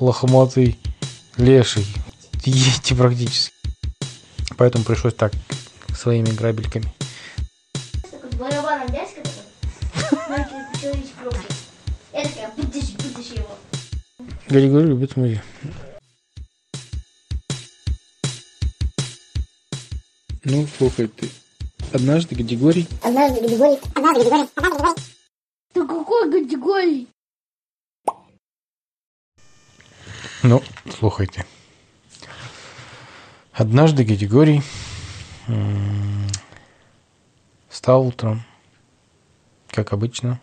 лохматый леший. Едете практически. Поэтому пришлось так, своими грабельками. Барабаном говорю, любит музей. Ну, слухай ты. Однажды Григорий Однажды Григорий, однажды Григорий, однажды Григорий, Ты какой категории? Ну, слухайте. Однажды Григорий встал утром, как обычно.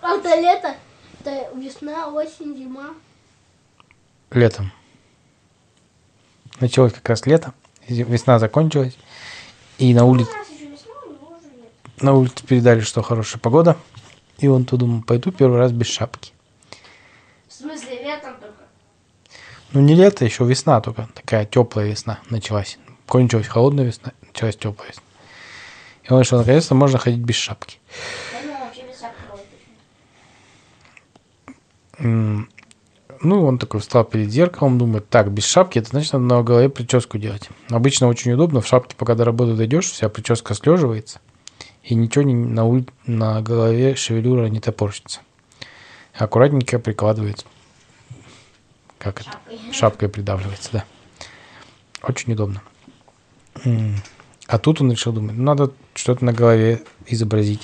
А это лето, это весна, осень, зима. Летом. Началось как раз лето, весна закончилась, и на улице, У нас еще весна, у него уже лето. на улице передали, что хорошая погода, и он то думал, пойду первый раз без шапки. В смысле. Ну, не лето, еще весна только, такая теплая весна началась. Кончилась холодная весна, началась теплая весна. И он решил, наконец-то можно ходить без шапки. Ну, он такой встал перед зеркалом, думает, так, без шапки, это значит, надо на голове прическу делать. Обычно очень удобно, в шапке, пока до работы дойдешь, вся прическа слеживается, и ничего не, на, уль- на голове шевелюра не топорщится. Аккуратненько прикладывается. Как это? Шапкой. Придавливается, да. Очень удобно. А тут он решил думать, ну, надо что-то на голове изобразить.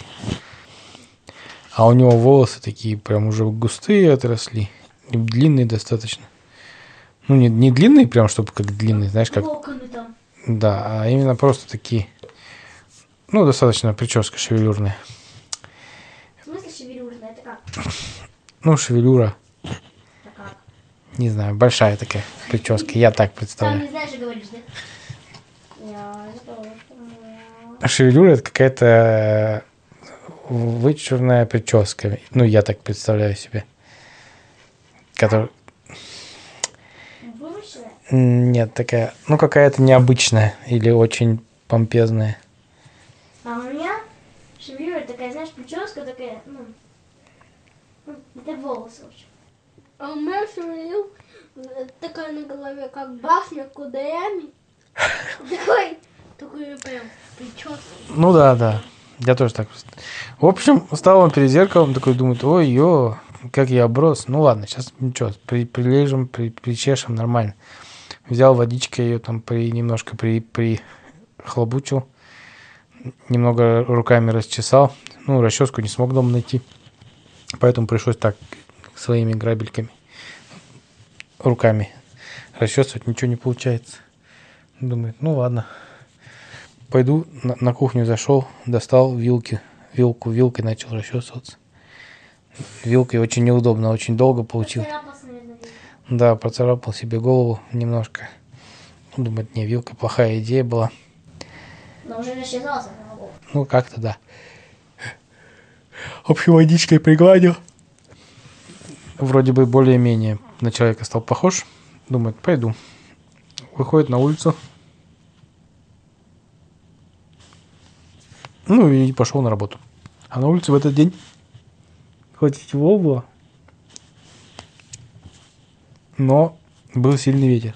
А у него волосы такие прям уже густые отросли. Длинные достаточно. Ну, не, не длинные прям, чтобы как длинные, знаешь, как... Да, а именно просто такие... Ну, достаточно прическа шевелюрная. В смысле шевелюрная? Это как? Ну, шевелюра? Не знаю, большая такая прическа. Я так представляю. Шевелюра это какая-то э, вычурная прическа. Ну, я так представляю себе. Вымышленная? Нет, такая, ну, какая-то необычная или очень помпезная. А у меня шевелюра такая, знаешь, прическа такая, ну, ну, это волосы очень. А у меня шевелюра такая на голове, как башня кудрями. Такой, такой прям прическа. Ну да, да. Я тоже так. В общем, стал он перед зеркалом, такой думает, ой, ё, как я оброс. Ну ладно, сейчас ничего, при, прилежем, при, причешем, нормально. Взял водичкой ее там при, немножко при, прихлобучил, немного руками расчесал. Ну, расческу не смог дома найти. Поэтому пришлось так, своими грабельками, руками расчесывать, ничего не получается. Думает, ну ладно, Пойду на, на кухню зашел, достал вилки, вилку, вилкой начал расчесываться. Вилкой очень неудобно, очень долго получил. Да, поцарапал себе голову немножко. Ну, Думает, не, вилка плохая идея была. Но уже расчесался. Ну, как-то да. Общей водичкой пригладил. Вроде бы более-менее на человека стал похож. Думает, пойду. Выходит на улицу. Ну и пошел на работу. А на улице в этот день хоть и тепло было, но был сильный ветер.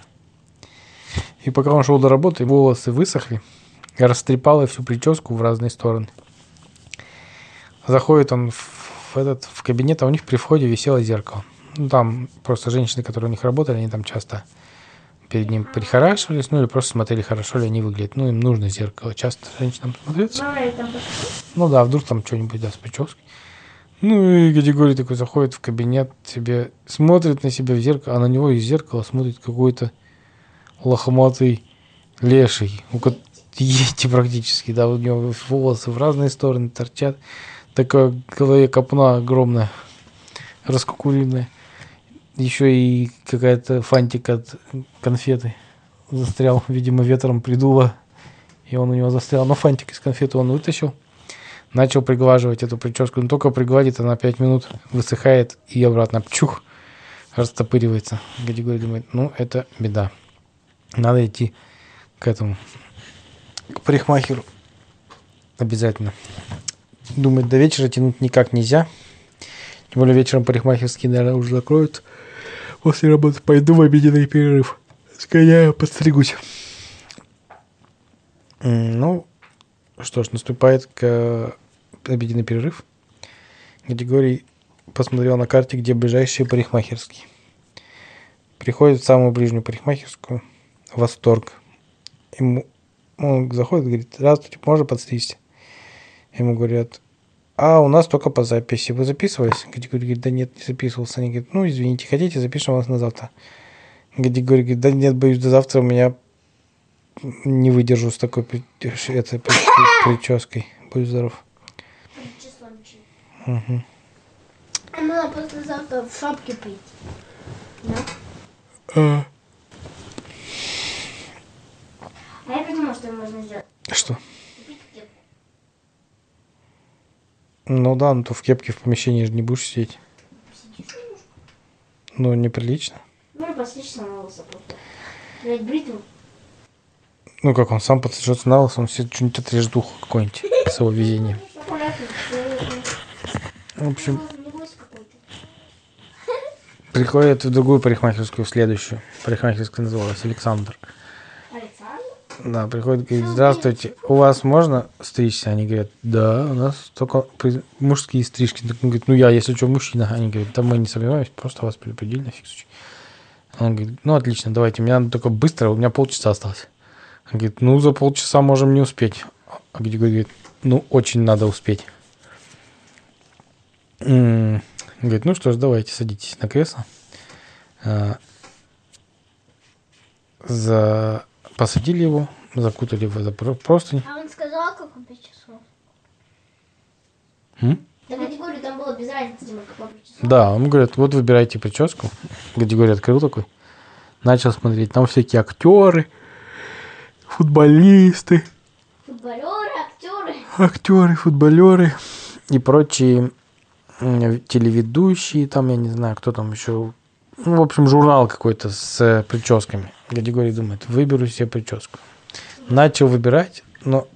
И пока он шел до работы, волосы высохли, растрепало всю прическу в разные стороны. Заходит он в, этот, в кабинет, а у них при входе висело зеркало. Ну, там просто женщины, которые у них работали, они там часто перед ним прихорашивались, ну или просто смотрели, хорошо ли они выглядят. Ну, им нужно зеркало. Часто женщинам смотреться. Мама, я там Ну да, вдруг там что-нибудь, да, с прической. Ну и Григорий такой заходит в кабинет, себе смотрит на себя в зеркало, а на него из зеркала смотрит какой-то лохматый леший. У ко- Ети практически, да, у него волосы в разные стороны торчат. Такая голове копна огромная, раскукуренная. Еще и какая-то фантик от конфеты застрял. Видимо, ветром придуло, и он у него застрял. Но фантик из конфеты он вытащил. Начал приглаживать эту прическу. Но только пригладит, она 5 минут высыхает и обратно пчух растопыривается. Григорий думает, ну, это беда. Надо идти к этому, к парикмахеру. Обязательно. Думает, до вечера тянуть никак нельзя. Тем более вечером парикмахерские, наверное, уже закроют. После работы пойду в обеденный перерыв. Сгоняю, подстригусь. Ну, что ж, наступает к обеденный перерыв. Григорий посмотрел на карте, где ближайшие парикмахерские. Приходит в самую ближнюю парикмахерскую. Восторг. Ему, он заходит, говорит, здравствуйте, можно подстричься? Ему говорят, а у нас только по записи. Вы записывались? Григорий говорит, да нет, не записывался. Они говорят, ну, извините, хотите, запишем вас на завтра. Григорий говорит, да нет, боюсь, до завтра у меня не выдержу с такой этой при- прической. Будь здоров. Мгм. А надо послезавтра в шапке прийти. Да? А, А я придумала, что можно сделать. Что? Купить кепку. Ну да, ну то в кепке в помещении же не будешь сидеть. Сидишь. Ну, неприлично. Ну и постричься на волосы просто. Взять бритву. Ну, как он сам подстрижется на лысо, он себе что-нибудь отрежет ухо какое-нибудь с его везением. В общем, бойся какой-то. приходит в другую парикмахерскую, в следующую. Парикмахерская называлась Александр. Да, приходит, говорит, здравствуйте, у вас можно стричься? Они говорят, да, у нас только мужские стрижки. Он говорит, ну я, если что, мужчина. Они говорят, да мы не сомневаемся, просто вас предупредили на всякий случай. Он говорит, ну отлично, давайте, мне надо только быстро, у меня полчаса осталось. Он говорит, ну за полчаса можем не успеть. А Григорий говорит, ну очень надо успеть. М, Говорит, ну что ж, давайте, садитесь на кресло. А, За... Посадили его, закутали в это про- простынь. А он сказал, как он 5 часов? М? Да категорию там было без разницы, Дима, какой 5 часов. Да, он говорит, вот выбирайте прическу. Григорий открыл такой. Начал смотреть, там всякие актеры, футболисты, Футболеры, актеры. актеры, футболеры и прочие телеведущие, там, я не знаю, кто там еще. Ну, в общем, журнал какой-то с э, прическами. Григорий думает, выберу себе прическу. Начал выбирать, но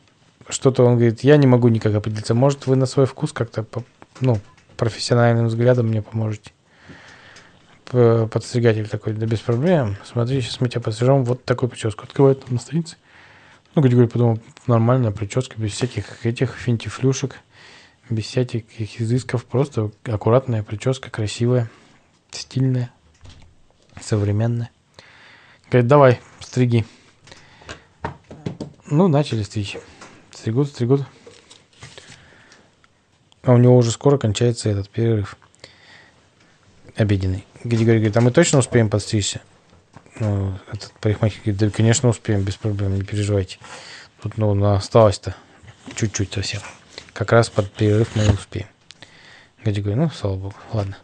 что-то он говорит, я не могу никак определиться. Может, вы на свой вкус как-то, ну, профессиональным взглядом мне поможете. Подстригатель такой, да без проблем. Смотри, сейчас мы тебя подстрижем вот такую прическу. Открывает на странице. Ну, Григорий подумал, нормальная прическа, без всяких этих финтифлюшек, без всяких изысков, просто аккуратная прическа, красивая, стильная, современная. Говорит, давай, стриги. Ну, начали стричь. Стригут, стригут. А у него уже скоро кончается этот перерыв обеденный. Григорий говорит, а мы точно успеем подстричься? Ну, этот парикмахер говорит, да, конечно, успеем, без проблем, не переживайте. Тут, ну, ну, осталось-то чуть-чуть совсем. Как раз под перерыв мы успеем. Григорий говорит, ну, слава богу, ладно.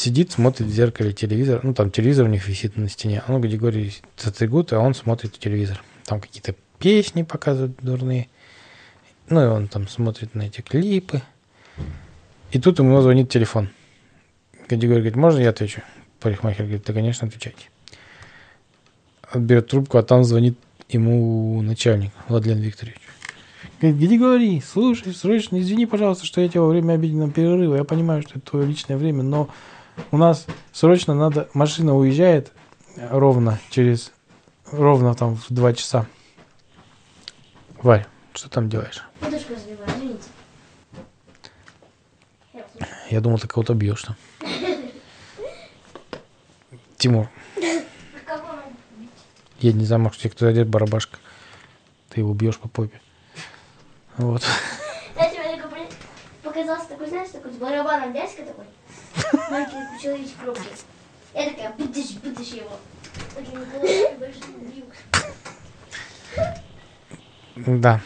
Сидит, смотрит в зеркале телевизор. Ну, там телевизор у них висит на стене. А ну, Григорий затригут, а он смотрит телевизор. Там какие-то песни показывают дурные. Ну, и он там смотрит на эти клипы. И тут ему звонит телефон. Григорий говорит, можно я отвечу? Парикмахер говорит, да, конечно, отвечайте. Берет трубку, а там звонит ему начальник, Владлен Викторович. Говорит, Григорий, слушай, срочно, извини, пожалуйста, что я тебя во время обеденного перерыва, я понимаю, что это твое личное время, но у нас срочно надо, машина уезжает ровно через, ровно там в два часа. Варь, что там делаешь? Подушку извините. Я услышала. Я думал, ты кого-то бьешь там. Тимур, А я не знаю, может, тебе кто одет барабашка. Ты его бьешь по попе. Вот. Знаете, мне такой при- показался такой, знаешь, такой с барабаном дядька такой. Маленький человечек руки. Я такая, будешь, будешь его. Да.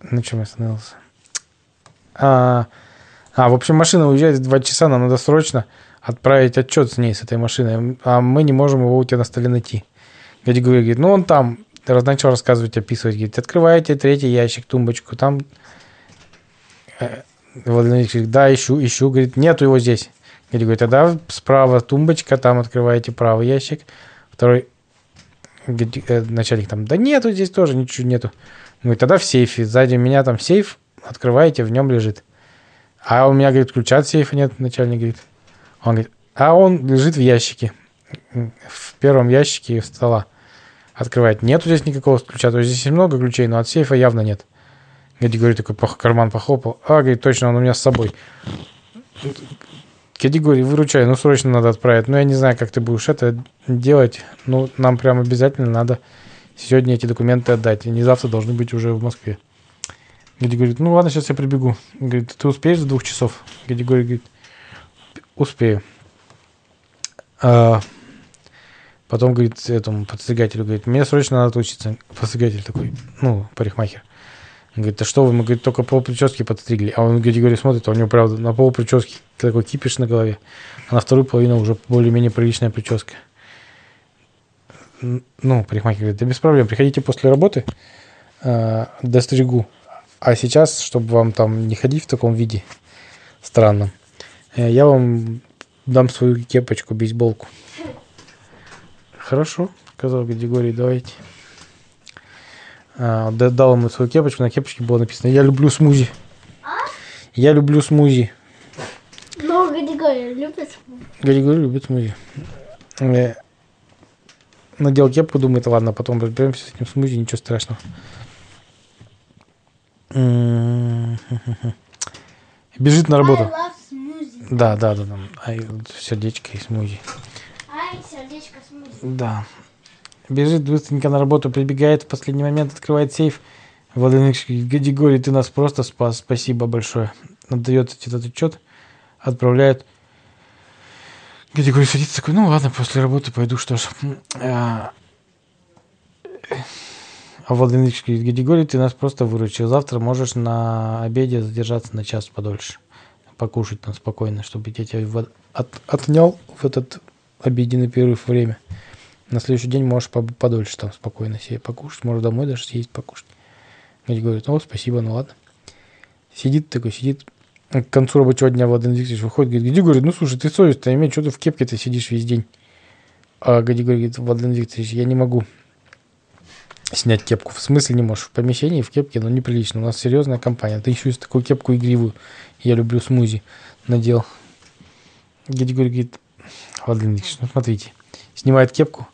На чем я остановился? А, а, в общем, машина уезжает в два часа, нам надо срочно отправить отчет с ней, с этой машиной, а мы не можем его у тебя на столе найти. Дядя говорит, ну он там, начал рассказывать, описывать, говорит, открываете третий ящик, тумбочку, там... э, Владимир говорит, да, ищу, ищу, говорит, нету его здесь. Дядя говорит, тогда справа тумбочка, там открываете правый ящик, второй Говорит, э, начальник там, да нету здесь тоже, ничего нету. Он говорит, тогда в сейфе, сзади меня там сейф, открываете, в нем лежит. А у меня, говорит, ключа от сейфа нет, начальник говорит. Он говорит, А он лежит в ящике. В первом ящике стола. Открывает. Нету здесь никакого ключа. То есть здесь много ключей, но от сейфа явно нет. Гади говорит, такой карман похлопал. А, говорит, точно, он у меня с собой. Категории выручай, ну срочно надо отправить. Ну я не знаю, как ты будешь это делать. Ну нам прям обязательно надо сегодня эти документы отдать. Они завтра должны быть уже в Москве. Гади говорит, ну ладно, сейчас я прибегу. Говорит, ты успеешь за двух часов? Гади говорит, успею. А, потом говорит этому подстригателю, говорит, мне срочно надо учиться. Подстригатель такой, ну, парикмахер. Говорит, а что вы, мы, говорит, только пол прически подстригли. А он, говорит, говорит, смотрит, а у него, правда, на пол прически такой кипиш на голове, а на вторую половину уже более-менее приличная прическа. Ну, парикмахер говорит, да без проблем, приходите после работы, э, достригу. А сейчас, чтобы вам там не ходить в таком виде странном, э, я вам дам свою кепочку, бейсболку. Хорошо, сказал Григорий, давайте. А, да- дал ему свою кепочку, на кепочке было написано «Я люблю смузи». Я люблю смузи. Но Григорий любит Григорий любит смузи. Э, Надел кепку, думает, ладно, потом разберемся с этим смузи, ничего страшного. Бежит на работу. Да, да, да, да. Ай, сердечко и смузи. Ай, сердечко смузи. Да. Бежит быстренько на работу, прибегает в последний момент, открывает сейф. Владимир Гадигорий, ты нас просто спас. Спасибо большое. Отдает этот отчет, отправляет. Гадигорий садится такой, ну ладно, после работы пойду, что ж. А а Владимир говорит, Гадигорий, ты нас просто выручил. Завтра можешь на обеде задержаться на час подольше. Покушать там спокойно, чтобы я тебя от- отнял в этот обеденный перерыв время. На следующий день можешь подольше там спокойно себе покушать. Можешь домой даже съездить покушать. Гади говорит, ну спасибо, ну ладно. Сидит такой, сидит. К концу рабочего дня Владимир Викторович выходит, говорит, Гади говорит, ну слушай, ты совесть-то имей, что ты в кепке-то сидишь весь день. А Гади говорит, Владимир Викторович, я не могу снять кепку. В смысле не можешь? В помещении в кепке, ну неприлично. У нас серьезная компания. Ты еще и такую кепку игривую. Я люблю смузи. Надел. Гади говорит, Владимир Викторович, ну смотрите. Снимает кепку,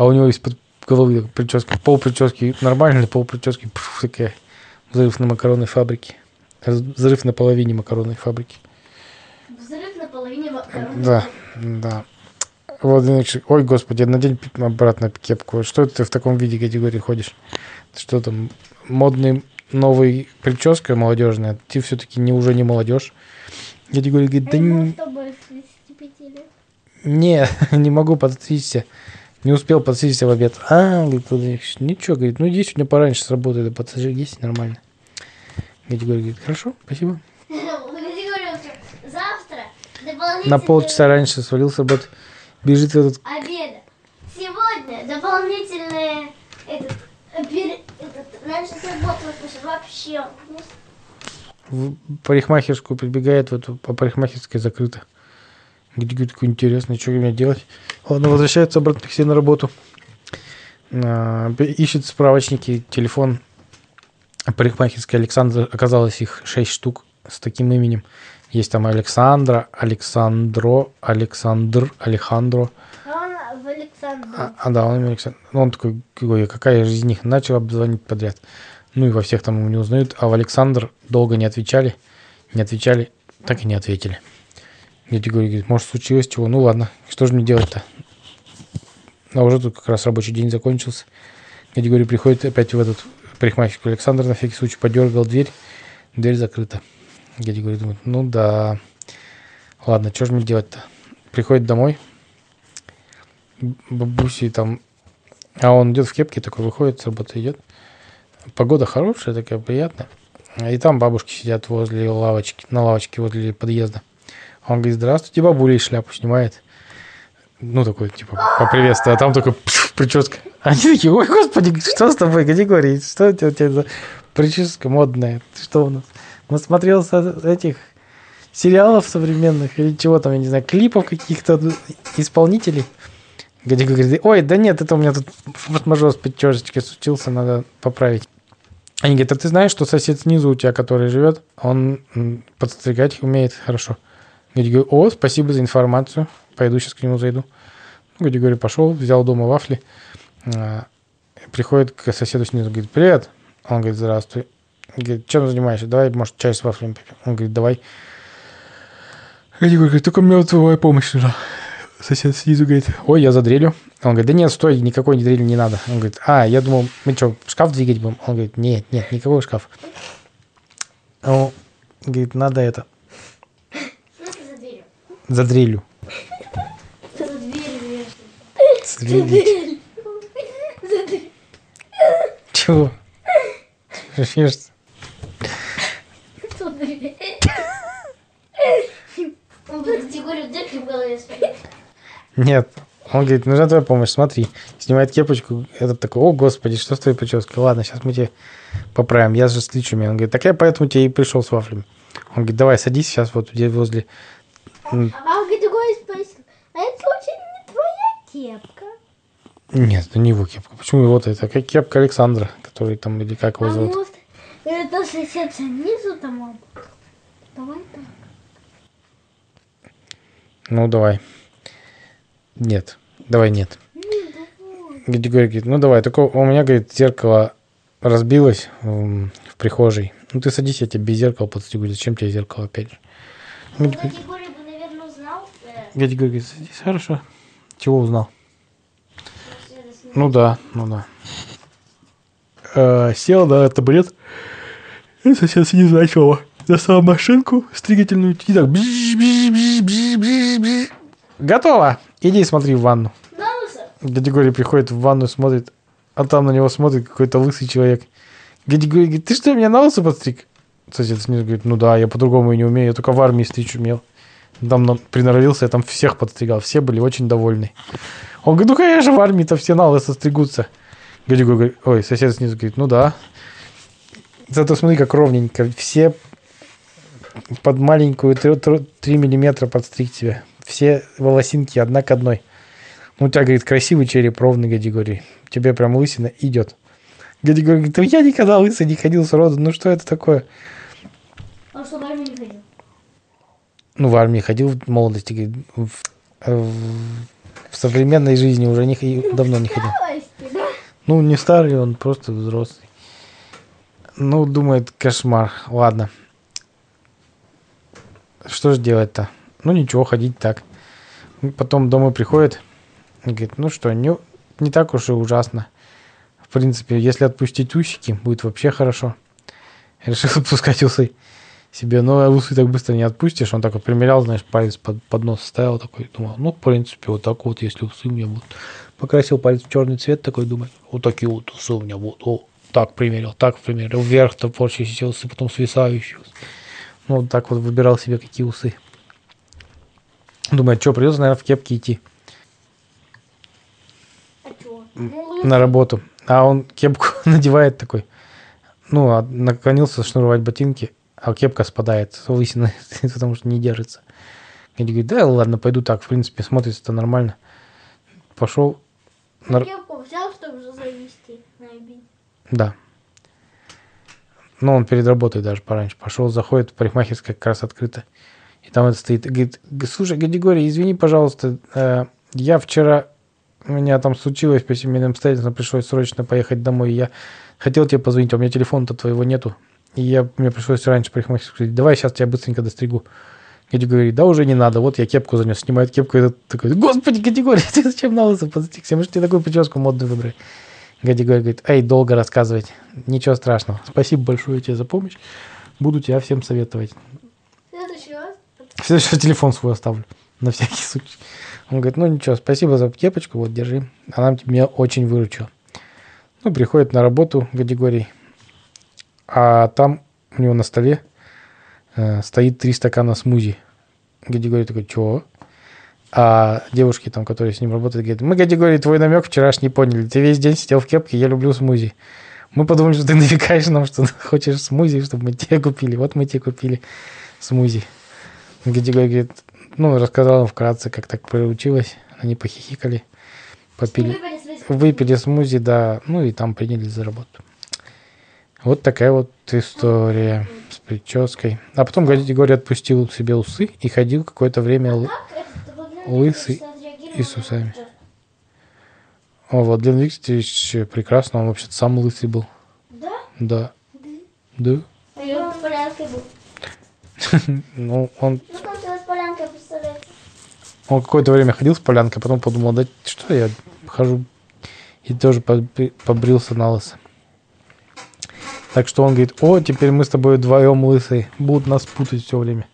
а у него из-под головы прическа, пол прически нормальный, пол прически такая взрыв на макаронной фабрике. Взрыв на половине макаронной фабрики. Взрыв на половине макарон. Да, да. Владимир Ильич, ой, господи, надень обратно кепку. Что ты в таком виде категории ходишь? Что там, модный новый прическа молодежная? Ты все-таки не, уже не молодежь. Категория говорит, да не, с тобой 35 лет. не, не могу подстричься. Не успел подстричься в обед. А, говорит, ничего, говорит, ну иди сегодня пораньше с работы, да подстригись, нормально. Категория говорит, хорошо, спасибо. Завтра На полчаса раньше свалился с работы. Бежит этот обеда. Сегодня дополнительные этот, пере- этот раньше вообще. в парикмахерскую прибегает, в эту, а парикмахерская говорит, такое интересно, что мне делать? Ладно, возвращается обратно к себе на работу. А, Ищет справочники, телефон парикмахерской Александра. Оказалось их шесть штук с таким именем. Есть там Александра, Александро, Александр, Алехандро. А он в Александре. А, а, да, он Александр. Ну, он такой, какой, какая же из них? Начал обзвонить подряд. Ну и во всех там его не узнают. А в Александр долго не отвечали. Не отвечали, так и не ответили. Дядя Григорий говорит, может, случилось чего? Ну ладно, что же мне делать-то? А уже тут как раз рабочий день закончился. Дядя Григорий приходит опять в этот парикмахерскую Александр, на всякий случай подергал дверь. Дверь закрыта. Дядя Григорий думает, ну да. Ладно, что же мне делать-то? Приходит домой, бабуси там... А он идет в кепке, такой выходит, с работы идет. Погода хорошая, такая приятная. И там бабушки сидят возле лавочки, на лавочке возле подъезда. Он говорит, здравствуйте, бабуля, и шляпу снимает. Ну, такой, типа, поприветствие, а там пф, прическа. Они такие, ой, господи, что с тобой, категории? Что у тебя, у тебя за прическа модная? Что у нас? Насмотрелся этих сериалов современных или чего там, я не знаю, клипов каких-то исполнителей? Гадюка говорит, ой, да нет, это у меня тут форс-мажор с прической случился, надо поправить. Они говорят, а ты знаешь, что сосед снизу у тебя, который живет, он подстригать умеет хорошо. Говорит, о, спасибо за информацию. пойду сейчас к нему зайду. Ну, Григорий пошел, взял дома вафли, а, приходит к соседу снизу, говорит, привет. Он говорит, здравствуй. Говорит, чем занимаешься? Давай, может, чай с вафлями попьем. Он говорит, давай. Григорий говорит, только мне вот твоя помощь нужна. Сосед снизу говорит, ой, я за дрелью. Он говорит, да нет, стой, никакой дрели не надо. Он говорит, а, я думал, мы что, шкаф двигать будем? Он говорит, нет, нет, никакой шкаф. Он говорит, надо это, Ну. За дрелью. За дверью. За дверью. Чего? Смеешься? Нет. Он говорит, нужна твоя помощь, смотри. Снимает кепочку, этот такой, о, господи, что с твоей прической? Ладно, сейчас мы тебе поправим, я же с личами. Он говорит, так я поэтому тебе и пришел с вафлями. Он говорит, давай, садись сейчас вот где возле... А категория спросил, а это случайно не твоя кепка? Нет, это не его кепка. Почему его-то? Это как кепка Александра, который там, или как его А зовут. может, это сосед снизу там? Давай так. Ну, давай. Нет, давай нет. Григорий говорит, ну давай, только у меня, говорит, зеркало разбилось м, в прихожей. Ну ты садись, я тебе без зеркала подстригу. Зачем тебе зеркало опять же? Ну, Григорий категория бы, наверное, Григорий говорит, садись, хорошо. Чего узнал? Ну да, ну да. Э, сел на табурет. И сосед сидит начал. Достал машинку стригательную. И так. бжж, бжж, бжж. Готово. Иди смотри в ванну. Лысо. Дядя Григорий приходит в ванну, смотрит, а там на него смотрит какой-то лысый человек. Дядя Григорий говорит, ты что, меня на лысо подстриг? Сосед снизу говорит, ну да, я по-другому и не умею, я только в армии стричь умел. Там приноровился, я там всех подстригал, все были очень довольны. Он говорит, ну конечно, в армии-то все на лысо стригутся. Дядя Григорий говорит, ой, сосед снизу говорит, ну да. Зато смотри, как ровненько, все под маленькую 3 миллиметра подстриг тебя. Все волосинки одна к одной. Ну, у тебя, говорит, красивый череп, ровный, Гадигорий. Тебе прям лысина идет. Гадигорий говорит, «Да я никогда лысый не ходил с роду. Ну, что это такое? Он что, в армию не ходил? Ну, в армии ходил в молодости. Говорит, в, в- в современной жизни уже не, ходил- давно не ходил. Ну, не старый, он просто взрослый. Ну, думает, кошмар. Ладно. Что же делать-то? Ну, ничего, ходить так. Потом домой приходит и говорит, ну что, не, не так уж и ужасно. В принципе, если отпустить усики, будет вообще хорошо. Решил отпускать усы себе. Но усы так быстро не отпустишь. Он такой примерял, знаешь, палец под, под нос ставил такой. Думал, ну, в принципе, вот так вот, если усы у меня будут. Покрасил палец в черный цвет такой, думает, вот такие вот усы у меня будут. О, так примерил, так примерил. Вверх топорщиеся усы, потом свисающие усы. Ну, вот так вот выбирал себе, какие усы. Думает, что, придется, наверное, в кепке идти А? Ну, на работу. А он кепку надевает такой. Ну, а наклонился шнуровать ботинки, а кепка спадает с лысины, потому что не держится. Я говорю, да ладно, пойду так, в принципе, смотрится-то нормально. Пошел, нар- Кепку взял, чтобы завести на обид. да. Ну, он перед работой даже пораньше пошел, заходит, парикмахерская как раз открыта. И там это стоит, и говорит, «Г- слушай, Гадигорий, извини, пожалуйста, э, я вчера, у меня там случилось по семейным обстоятельствам, пришлось срочно поехать домой, и я хотел тебе позвонить, а у меня телефона-то твоего нету. И я, мне пришлось раньше парикмахерскую сказать, давай сейчас тебя быстренько достригу. Гади говорит, да уже не надо, вот я кепку занес, снимает кепку, и этот такой, господи, Гадигорий, ты зачем на лысо подстригся, мы же тебе такую прическу модную выбрали. Гадигорий говорит, эй, долго рассказывать, ничего страшного, спасибо большое тебе за помощь, буду тебя всем советовать. Следующий раз В следующий раз телефон свой оставлю, на всякий случай. Он говорит, ну ничего, спасибо за кепочку, вот держи, она меня очень выручила. Ну, приходит на работу Гадигорий, а там у него на столе э, стоит три стакана смузи. Гадигорий такой, чего? А девушки там, которые с ним работают, говорят, мы, Гадигорий, твой намек вчерашний поняли. Ты весь день сидел в кепке, я люблю смузи. Мы подумали, что ты навекаешь нам, что хочешь смузи, чтобы мы тебе купили. Вот мы тебе купили смузи. Гадигорий говорит, ну, рассказал им вкратце, как так получилось. Они похихикали, попили, выпили смузи, да, ну и там принялись за работу. Вот такая вот история с прической. А потом Гадигорий отпустил себе усы и ходил какое-то время л- лысый и с усами. О, Владимир Викторович прекрасно, он вообще-то сам лысый был. Да? Да. Да. А. Ну, он, Ну, он какое-то время ходил с полянкой, потом подумал, да что я хожу и тоже побри- побрился на лысо. Так что он говорит, о, теперь мы с тобой вдвоем лысые, будут нас путать все время.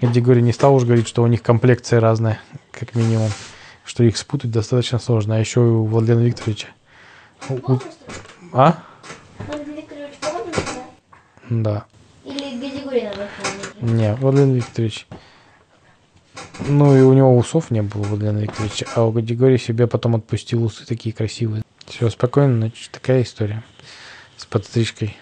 Григорий не стал уж говорить, что у них комплекция разная, как минимум, что их спутать достаточно сложно, а еще и у Владимира Викторовича. у-? А? Да? Или Гадигорий надо? Не, Владимир Викторович. Ну и у него усов не было, Владимира Викторовича, а у Гадигория себе потом отпустил усы такие красивые. Все, спокойно, значит, такая история с подстрижкой.